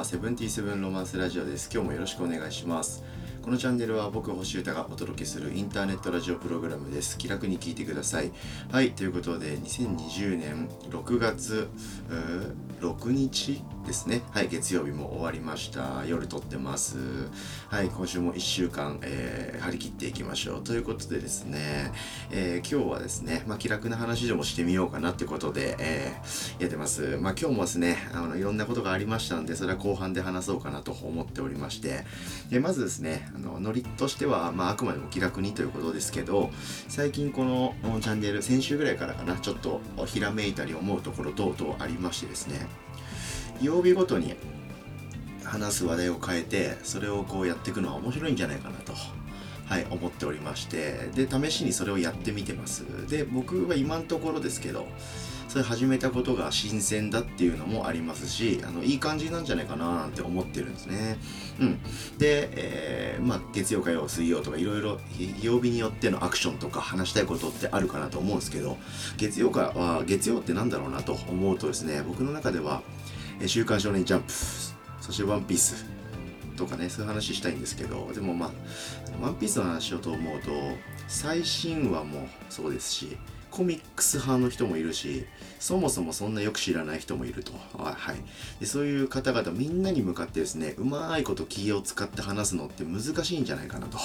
はセブンティーセブンロマンスラジオです。今日もよろしくお願いします。このチャンネルは僕星歌がお届けするインターネットラジオプログラムです。気楽に聞いてください。はいということで2020年6月6日ですね。はい月曜日も終わりました。夜撮ってます。はい今週も1週間、えー、張り切っていきましょう。ということでですね、えー、今日はですねまあ、気楽な話でもしてみようかなってことで、えー、やってます。まあ今日もですねあのいろんなことがありましたんでそれは後半で話そうかなと思っておりまして。でまずですねあのノリとしては、まあ、あくまでも気楽にということですけど最近このチャンネル先週ぐらいからかなちょっとひらめいたり思うところ等々ありましてですね曜日ごとに話す話題を変えてそれをこうやっていくのは面白いんじゃないかなと。はい、思っておりましてで試しにそれをやってみてますで僕は今のところですけどそれ始めたことが新鮮だっていうのもありますしあのいい感じなんじゃないかななんて思ってるんですね。うん、で、えー、まあ、月曜火曜水曜とかいろいろ曜日によってのアクションとか話したいことってあるかなと思うんですけど月曜かは月曜って何だろうなと思うとですね僕の中では「週刊少年ジャンプ」そして「ワンピースとかねそういう話したいんですけどでもまあ「ワンピースの話をと思うと最新話もそうですしコミックス派の人もいるしそもそもそんなよく知らない人もいると、はい、でそういう方々みんなに向かってですねうまいこと気を使って話すのって難しいんじゃないかなと、は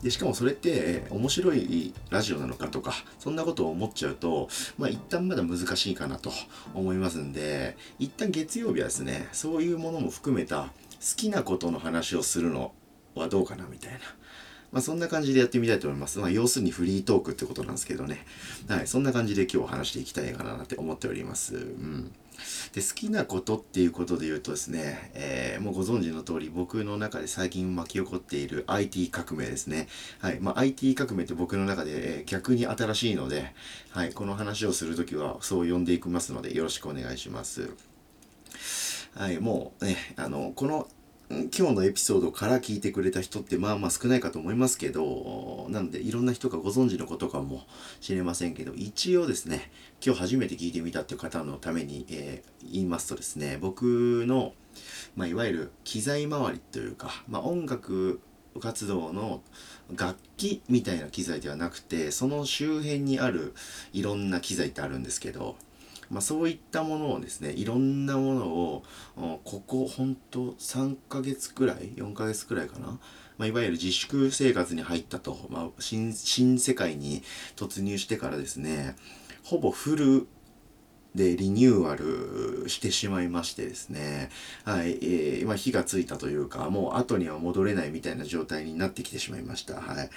い、でしかもそれって面白いラジオなのかとかそんなことを思っちゃうとまあ一旦まだ難しいかなと思いますんで一旦月曜日はですねそういうものも含めた好きなことの話をするのはどうかなみたいな。まあ、そんな感じでやってみたいと思います。まあ、要するにフリートークってことなんですけどね。はい、そんな感じで今日話していきたいかなって思っております。うん。で、好きなことっていうことで言うとですね、えー、もうご存知の通り僕の中で最近巻き起こっている IT 革命ですね。はい。まあ、IT 革命って僕の中で逆に新しいので、はい。この話をするときはそう呼んでいきますのでよろしくお願いします。はい。もうね、あの、この今日のエピソードから聞いてくれた人ってまあまあ少ないかと思いますけど、なのでいろんな人がご存知のことかもしれませんけど、一応ですね、今日初めて聞いてみたっていう方のために、えー、言いますとですね、僕の、まあ、いわゆる機材周りというか、まあ、音楽活動の楽器みたいな機材ではなくて、その周辺にあるいろんな機材ってあるんですけど、まあ、そういったものをですねいろんなものをここ本当3ヶ月くらい4ヶ月くらいかな、まあ、いわゆる自粛生活に入ったと、まあ、新新世界に突入してからですねほぼフルでリニューアルしてしまいましてですね、はい、えー、まあ、火がついたというか、もう後には戻れないみたいな状態になってきてしまいました。はい。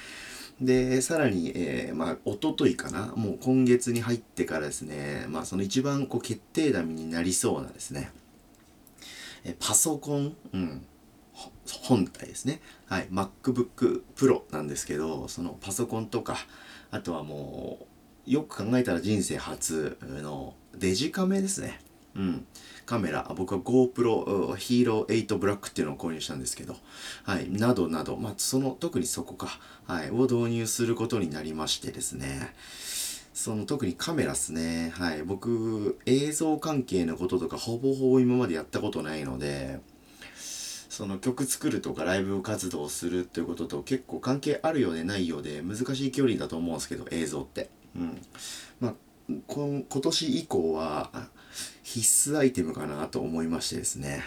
で、さらに、えー、まあ、おとといかな、もう今月に入ってからですね、まあ、その一番こう決定打になりそうなですね、えパソコン、うん、本体ですね。はい、MacBook Pro なんですけど、そのパソコンとか、あとはもう、よく考えたら人生初のデジカメですね。うん。カメラ、僕は GoPro Hero 8 Black っていうのを購入したんですけど、はい、などなど、まあ、その、特にそこか、はい、を導入することになりましてですね、その特にカメラっすね。はい。僕、映像関係のこととかほぼほぼ今までやったことないので、その曲作るとかライブ活動するっていうことと結構関係あるようでないようで難しい距離だと思うんですけど、映像って。うん。まあ、今年以降は、必須アイテムかなと思いましてですね。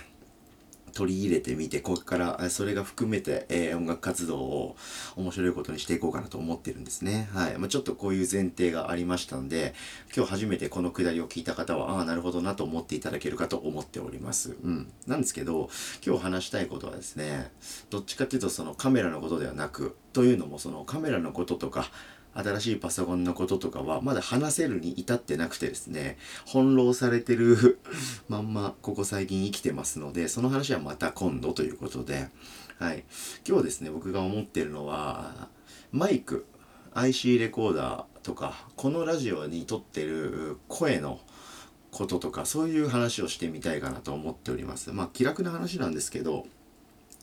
取り入れてみてここからそれが含めて、えー、音楽活動を面白いことにしていこうかなと思ってるんですね。はい、まあ、ちょっとこういう前提がありましたんで今日初めてこのくだりを聞いた方はああなるほどなと思っていただけるかと思っております。うん。なんですけど今日話したいことはですねどっちかっていうとそのカメラのことではなくというのもそのカメラのこととか新しいパソコンのこととかはまだ話せるに至ってなくてですね翻弄されてる まんまここ最近生きてますのでその話はまた今度ということで。はい。今日ですね僕が思ってるのはマイク IC レコーダーとかこのラジオに撮ってる声のこととかそういう話をしてみたいかなと思っております。まあ気楽な話なんですけど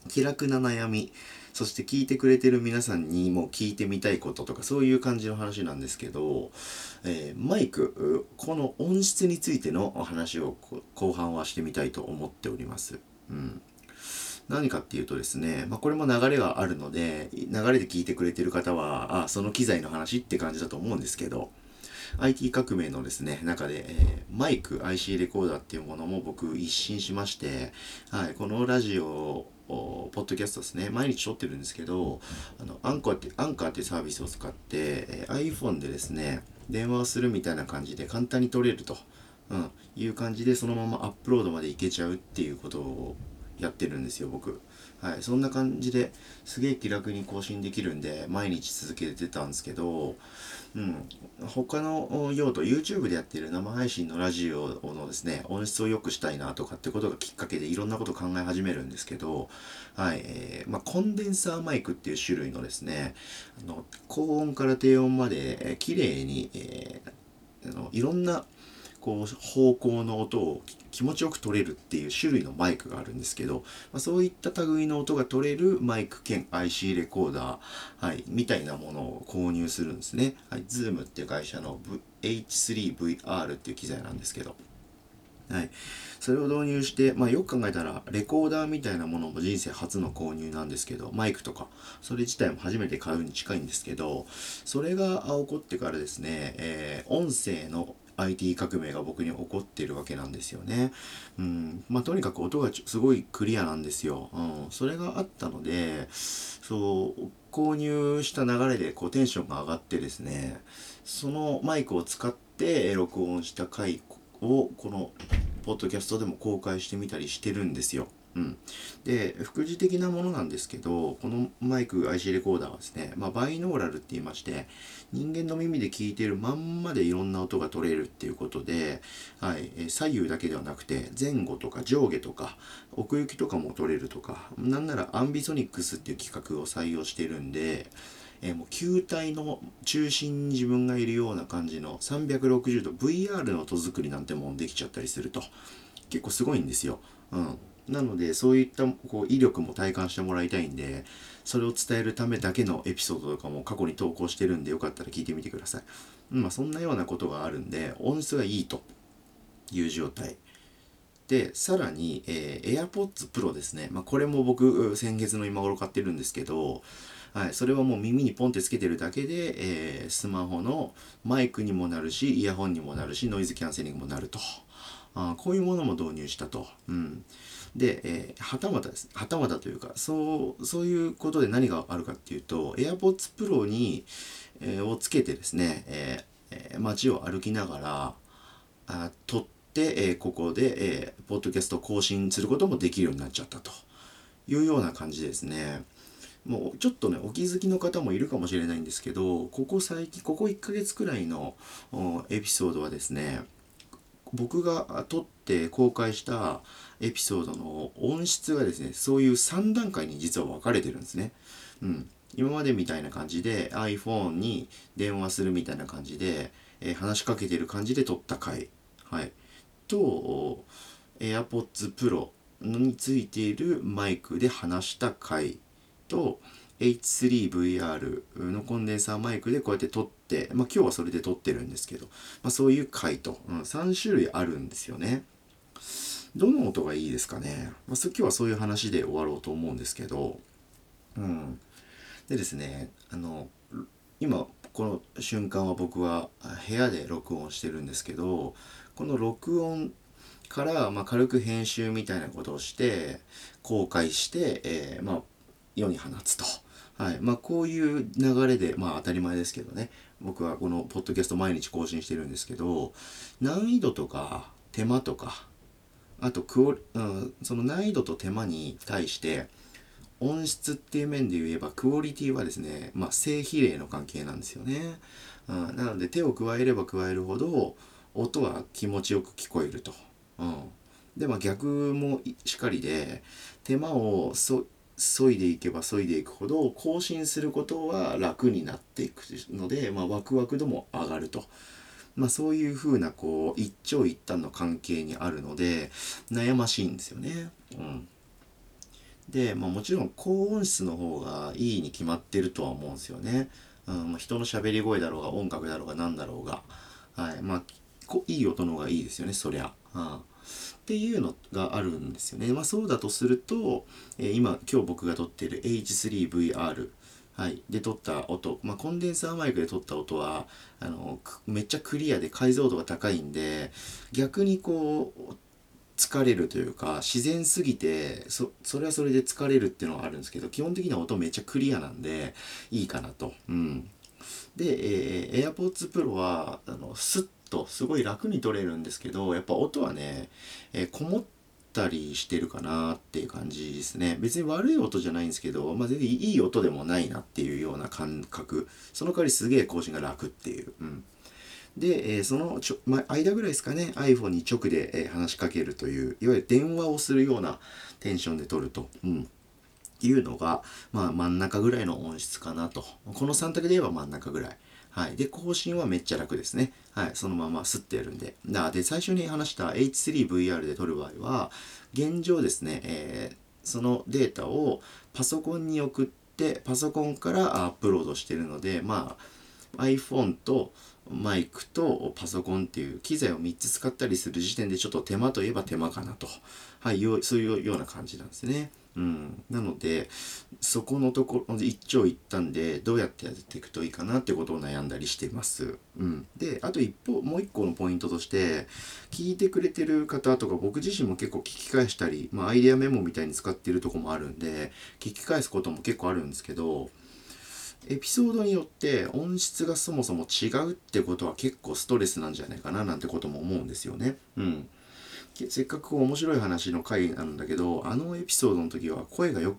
気楽な悩みそして聞いてくれてる皆さんにも聞いてみたいこととかそういう感じの話なんですけど、えー、マイクこの音質についてのお話を後半はしてみたいと思っております。うん何かっていうとですね、まあ、これも流れがあるので、流れで聞いてくれてる方は、あ、その機材の話って感じだと思うんですけど、IT 革命のですね、中で、えー、マイク、IC レコーダーっていうものも僕一新しまして、はい、このラジオポッドキャストですね、毎日撮ってるんですけど、あの、アンカーって、アンカーってサービスを使って、えー、iPhone でですね、電話をするみたいな感じで簡単に撮れると、うん、いう感じで、そのままアップロードまでいけちゃうっていうことをやってるんですよ、僕。はい、そんな感じですげえ気楽に更新できるんで毎日続けてたんですけど、うん、他の用途 YouTube でやってる生配信のラジオのですね音質を良くしたいなとかってことがきっかけでいろんなこと考え始めるんですけど、はいえーまあ、コンデンサーマイクっていう種類のですねあの高音から低音まで、えー、綺麗に、えー、あのいろんなこう方向の音を気持ちよく取れるっていう種類のマイクがあるんですけど、まあ、そういった類の音が取れるマイク兼 IC レコーダー、はい、みたいなものを購入するんですね。はい、Zoom っていう会社の、v、H3VR っていう機材なんですけど。はい。それを導入して、まあよく考えたら、レコーダーみたいなものも人生初の購入なんですけど、マイクとか、それ自体も初めて買うに近いんですけど、それが起こってからですね、えー、音声の IT 革命が僕に起こってるわけなんですよね。うん。まあ、とにかく音がすごいクリアなんですよ。うん。それがあったので、そう、購入した流れでこうテンションが上がってですね、そのマイクを使って録音した回をこのポッドキャストでも公開してみたりしてるんですよ。うん、で副次的なものなんですけどこのマイク IC レコーダーはですね、まあ、バイノーラルって言いまして人間の耳で聞いてるまんまでいろんな音が取れるっていうことで、はい、左右だけではなくて前後とか上下とか奥行きとかも取れるとかなんならアンビソニックスっていう企画を採用してるんでえー、もう球体の中心に自分がいるような感じの360度 VR の音作りなんてもんできちゃったりすると結構すごいんですよ。うん、なのでそういったこう威力も体感してもらいたいんでそれを伝えるためだけのエピソードとかも過去に投稿してるんでよかったら聞いてみてください。まあそんなようなことがあるんで音質がいいという状態。で、さらに、えー、AirPods Pro ですね。まあこれも僕先月の今頃買ってるんですけど、はい、それはもう耳にポンってつけてるだけで、えー、スマホのマイクにもなるし、イヤホンにもなるし、ノイズキャンセリングもなると。あこういうものも導入したと。うん。で、えー、はたまたです。はたまたというか、そう、そういうことで何があるかっていうと、AirPods Pro に、えー、をつけてですね、えー、街を歩きながら、あ撮って、えー、ここで、えー、ポッドキャスト更新することもできるようになっちゃったというような感じですね。もうちょっとね、お気づきの方もいるかもしれないんですけど、ここ最近、ここ1ヶ月くらいのエピソードはですね、僕が撮って公開したエピソードの音質がですね、そういう3段階に実は分かれてるんですね。うん。今までみたいな感じで iPhone に電話するみたいな感じで、えー、話しかけてる感じで撮った回。はい。と、AirPods Pro についているマイクで話した回と、H3VR のコンデンサーマイクでこうやって撮って、まあ今日はそれで撮ってるんですけど、まあそういう回と、うん、3種類あるんですよね。どの音がいいですかね、まあ、今日はそういう話で終わろうと思うんですけど、うん。でですね、あの、今、この瞬間は僕は部屋で録音してるんですけど、この録音から、まあ、軽く編集みたいなことをして、公開して、えー、まあ、世に放つと。はい。まあ、こういう流れで、まあ、当たり前ですけどね。僕はこのポッドキャスト毎日更新してるんですけど、難易度とか手間とか、あとクオリ、うん、その難易度と手間に対して音質っていう面で言えばクオリティはですね、まあ、正比例の関係なんですよね、うん、なので手を加えれば加えるほど音は気持ちよく聞こえると、うん、でまあ逆もしかりで手間をそ削いでいけば削いでいくほど更新することは楽になっていくので、まあ、ワクワク度も上がると。まあそういうふうなこう一長一短の関係にあるので悩ましいんですよね。うん。で、まあ、もちろん高音質の方がいいに決まってるとは思うんですよね。うんまあ、人の喋り声だろうが音楽だろうが何だろうが、はいまあ、いい音の方がいいですよねそりゃ。うんっていうのがあるんですよね。まあそうだとすると、えー、今今日僕が撮ってる H3VR はい、で撮った音、まあ、コンデンサーマイクで撮った音はあのめっちゃクリアで解像度が高いんで逆にこう疲れるというか自然すぎてそそれはそれで疲れるっていうのはあるんですけど基本的には音めっちゃクリアなんでいいかなと。うん、で、えー、AirPods Pro はあのスッとすごい楽に撮れるんですけどやっぱ音はね、えー、こもったりしてるかなっていう感じですね。別に悪い音じゃないんですけど、まあ、全然いい音でもないなっていうような感覚。その代わりすげえ更新が楽っていう、うん、で、えー、そのちょ、ま、間ぐらいですかね。iPhone に直で、えー、話しかけるといういわゆる電話をするようなテンションで撮ると、うん、いうのが、まあ、真ん中ぐらいの音質かなと。この3択で言えば真ん中ぐらい。はい。で、更新はめっちゃ楽ですね。はい。そのままスッてやるんで。なで、最初に話した H3VR で撮る場合は、現状ですね、えー、そのデータをパソコンに送って、パソコンからアップロードしてるので、まあ、iPhone とマイクとパソコンっていう機材を3つ使ったりする時点でちょっと手間といえば手間かなと。はい。そういうような感じなんですね。うん、なのでそこのところ一長一短でどうやってやっていくといいかなってことを悩んだりしています。うん、であと一方もう一個のポイントとして聞いてくれてる方とか僕自身も結構聞き返したり、まあ、アイデアメモみたいに使ってるとこもあるんで聞き返すことも結構あるんですけどエピソードによって音質がそもそも違うってことは結構ストレスなんじゃないかななんてことも思うんですよね。うんせっかく面白い話の回なんだけどあのエピソードの時は声がよく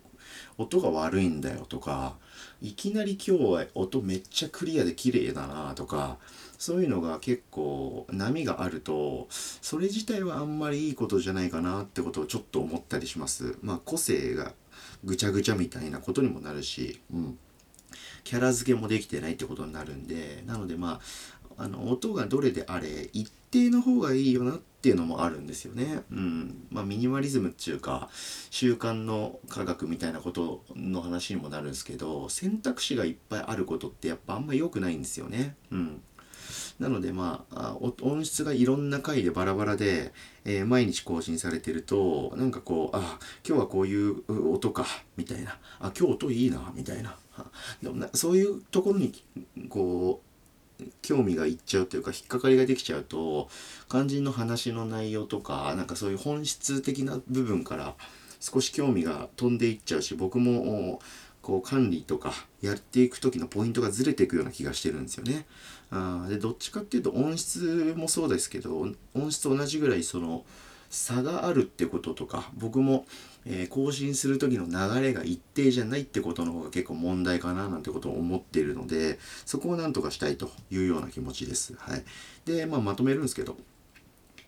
音が悪いんだよとかいきなり今日は音めっちゃクリアで綺麗だなとかそういうのが結構波があるとそれ自体はあんまりいいことじゃないかなってことをちょっと思ったりします。まあ個性がぐちゃぐちゃみたいなことにもなるし、うん、キャラ付けもできてないってことになるんでなのでまああの音がどれであれ一定の方がいいよなっていうのもあるんですよね。うん。まあ、ミニマリズムっていうか、習慣の科学みたいなことの話にもなるんですけど、選択肢がいっぱいあることってやっぱあんま良くないんですよね。うん。なのでまあ、音質がいろんな回でバラバラで、えー、毎日更新されてると、なんかこう、あ、今日はこういう音か、みたいな。あ、今日音いいな、みたいな。でもなそういうところに、こう、興味がいっちゃうというか引っかかりができちゃうと肝心の話の内容とかなんかそういう本質的な部分から少し興味が飛んでいっちゃうし僕もこう管理とかやっていく時のポイントがずれていくような気がしてるんですよね。あでどっちかっていうと音質もそうですけど音質同じぐらいその差があるってこととか僕もえー、更新する時の流れが一定じゃないってことの方が結構問題かななんてことを思っているのでそこをなんとかしたいというような気持ちです。はい、で、まあ、まとめるんですけど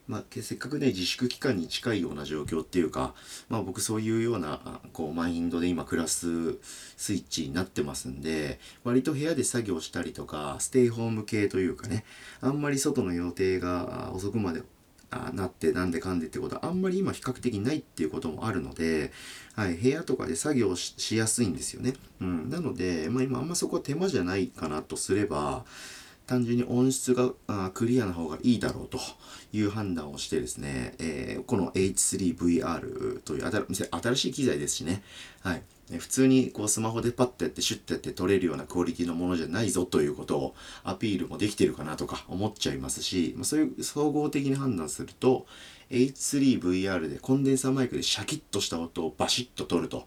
まあ、せっかくね自粛期間に近いような状況っていうか、まあ、僕そういうようなこうマインドで今暮らすスイッチになってますんで割と部屋で作業したりとかステイホーム系というかねあんまり外の予定が遅くまでなってなんでかんでってことはあんまり今比較的ないっていうこともあるので、はい、部屋とかで作業しやすいんですよね。うん、なので、まあ、今あんまそこは手間じゃないかなとすれば単純に音質があクリアな方がいいだろうという判断をしてですね、えー、この H3VR という新しい機材ですしね、はい、普通にこうスマホでパッとやってシュッとやって撮れるようなクオリティのものじゃないぞということをアピールもできてるかなとか思っちゃいますし、ま、そういう総合的に判断すると H3VR でコンデンサーマイクでシャキッとした音をバシッと撮ると。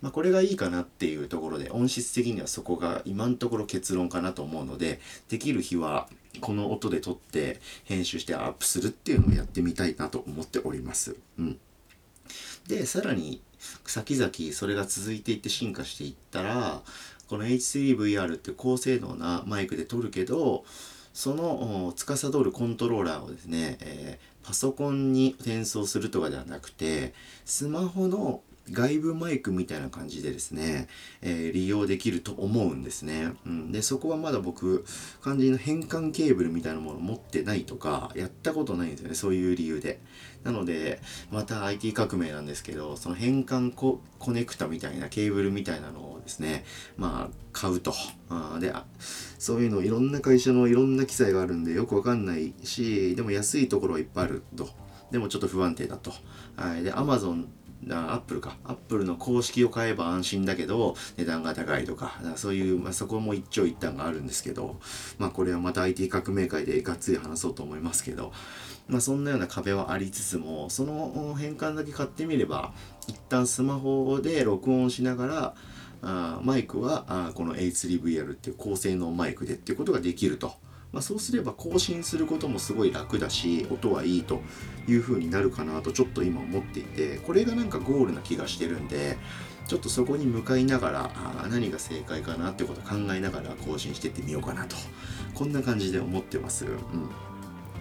まあ、これがいいかなっていうところで音質的にはそこが今のところ結論かなと思うのでできる日はこの音で撮って編集してアップするっていうのをやってみたいなと思っております。うん、でさらに先々それが続いていって進化していったらこの H3VR って高性能なマイクで撮るけどその司るコントローラーをですね、えー、パソコンに転送するとかではなくてスマホの外部マイクみたいな感じでですね、えー、利用できると思うんですね。うん、で、そこはまだ僕、肝心の変換ケーブルみたいなもの持ってないとか、やったことないんですよね、そういう理由で。なので、また IT 革命なんですけど、その変換ココネクタみたいなケーブルみたいなのをですね、まあ、買うと。あで、そういうのいろんな会社のいろんな記載があるんでよくわかんないし、でも安いところはいっぱいあると。でもちょっと不安定だと。はい。で、Amazon アップルか。アップルの公式を買えば安心だけど、値段が高いとか、かそういう、まあ、そこも一長一短があるんですけど、まあこれはまた IT 革命会でがっつり話そうと思いますけど、まあそんなような壁はありつつも、その変換だけ買ってみれば、一旦スマホで録音しながら、あマイクはあこの A3VR っていう高性能マイクでっていうことができると。まあ、そうすれば更新することもすごい楽だし音はいいという風になるかなとちょっと今思っていてこれがなんかゴールな気がしてるんでちょっとそこに向かいながらあ何が正解かなってことを考えながら更新していってみようかなとこんな感じで思ってます。うん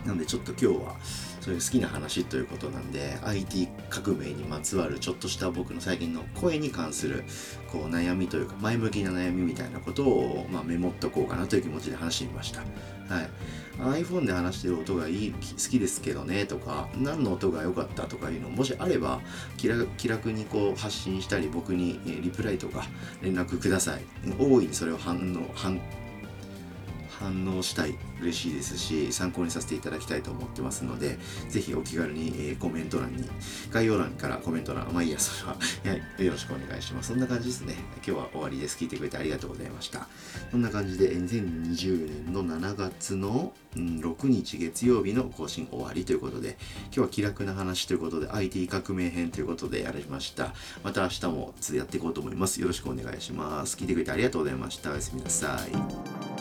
なんでちょっと今日はそういう好きな話ということなんで IT 革命にまつわるちょっとした僕の最近の声に関するこう悩みというか前向きな悩みみたいなことを、まあ、メモっとこうかなという気持ちで話してみました。はい、iPhone で話してる音がいい好きですけどねとか何の音が良かったとかいうのもしあれば気楽にこう発信したり僕にリプライとか連絡ください大いにそれを反応反反応したい嬉しいですし参考にさせていただきたいと思ってますのでぜひお気軽に、えー、コメント欄に概要欄からコメント欄まあいいやそれは。よろしくお願いします。そんな感じですね。今日は終わりです。聞いてくれてありがとうございました。そんな感じで2020年の7月の、6日月曜日の更新終わりということで今日は気楽な話ということで IT 革命編ということでやりました。また明日もやっていこうと思います。よろしくお願いします。聞いてくれてありがとうございました。おやすみなさい。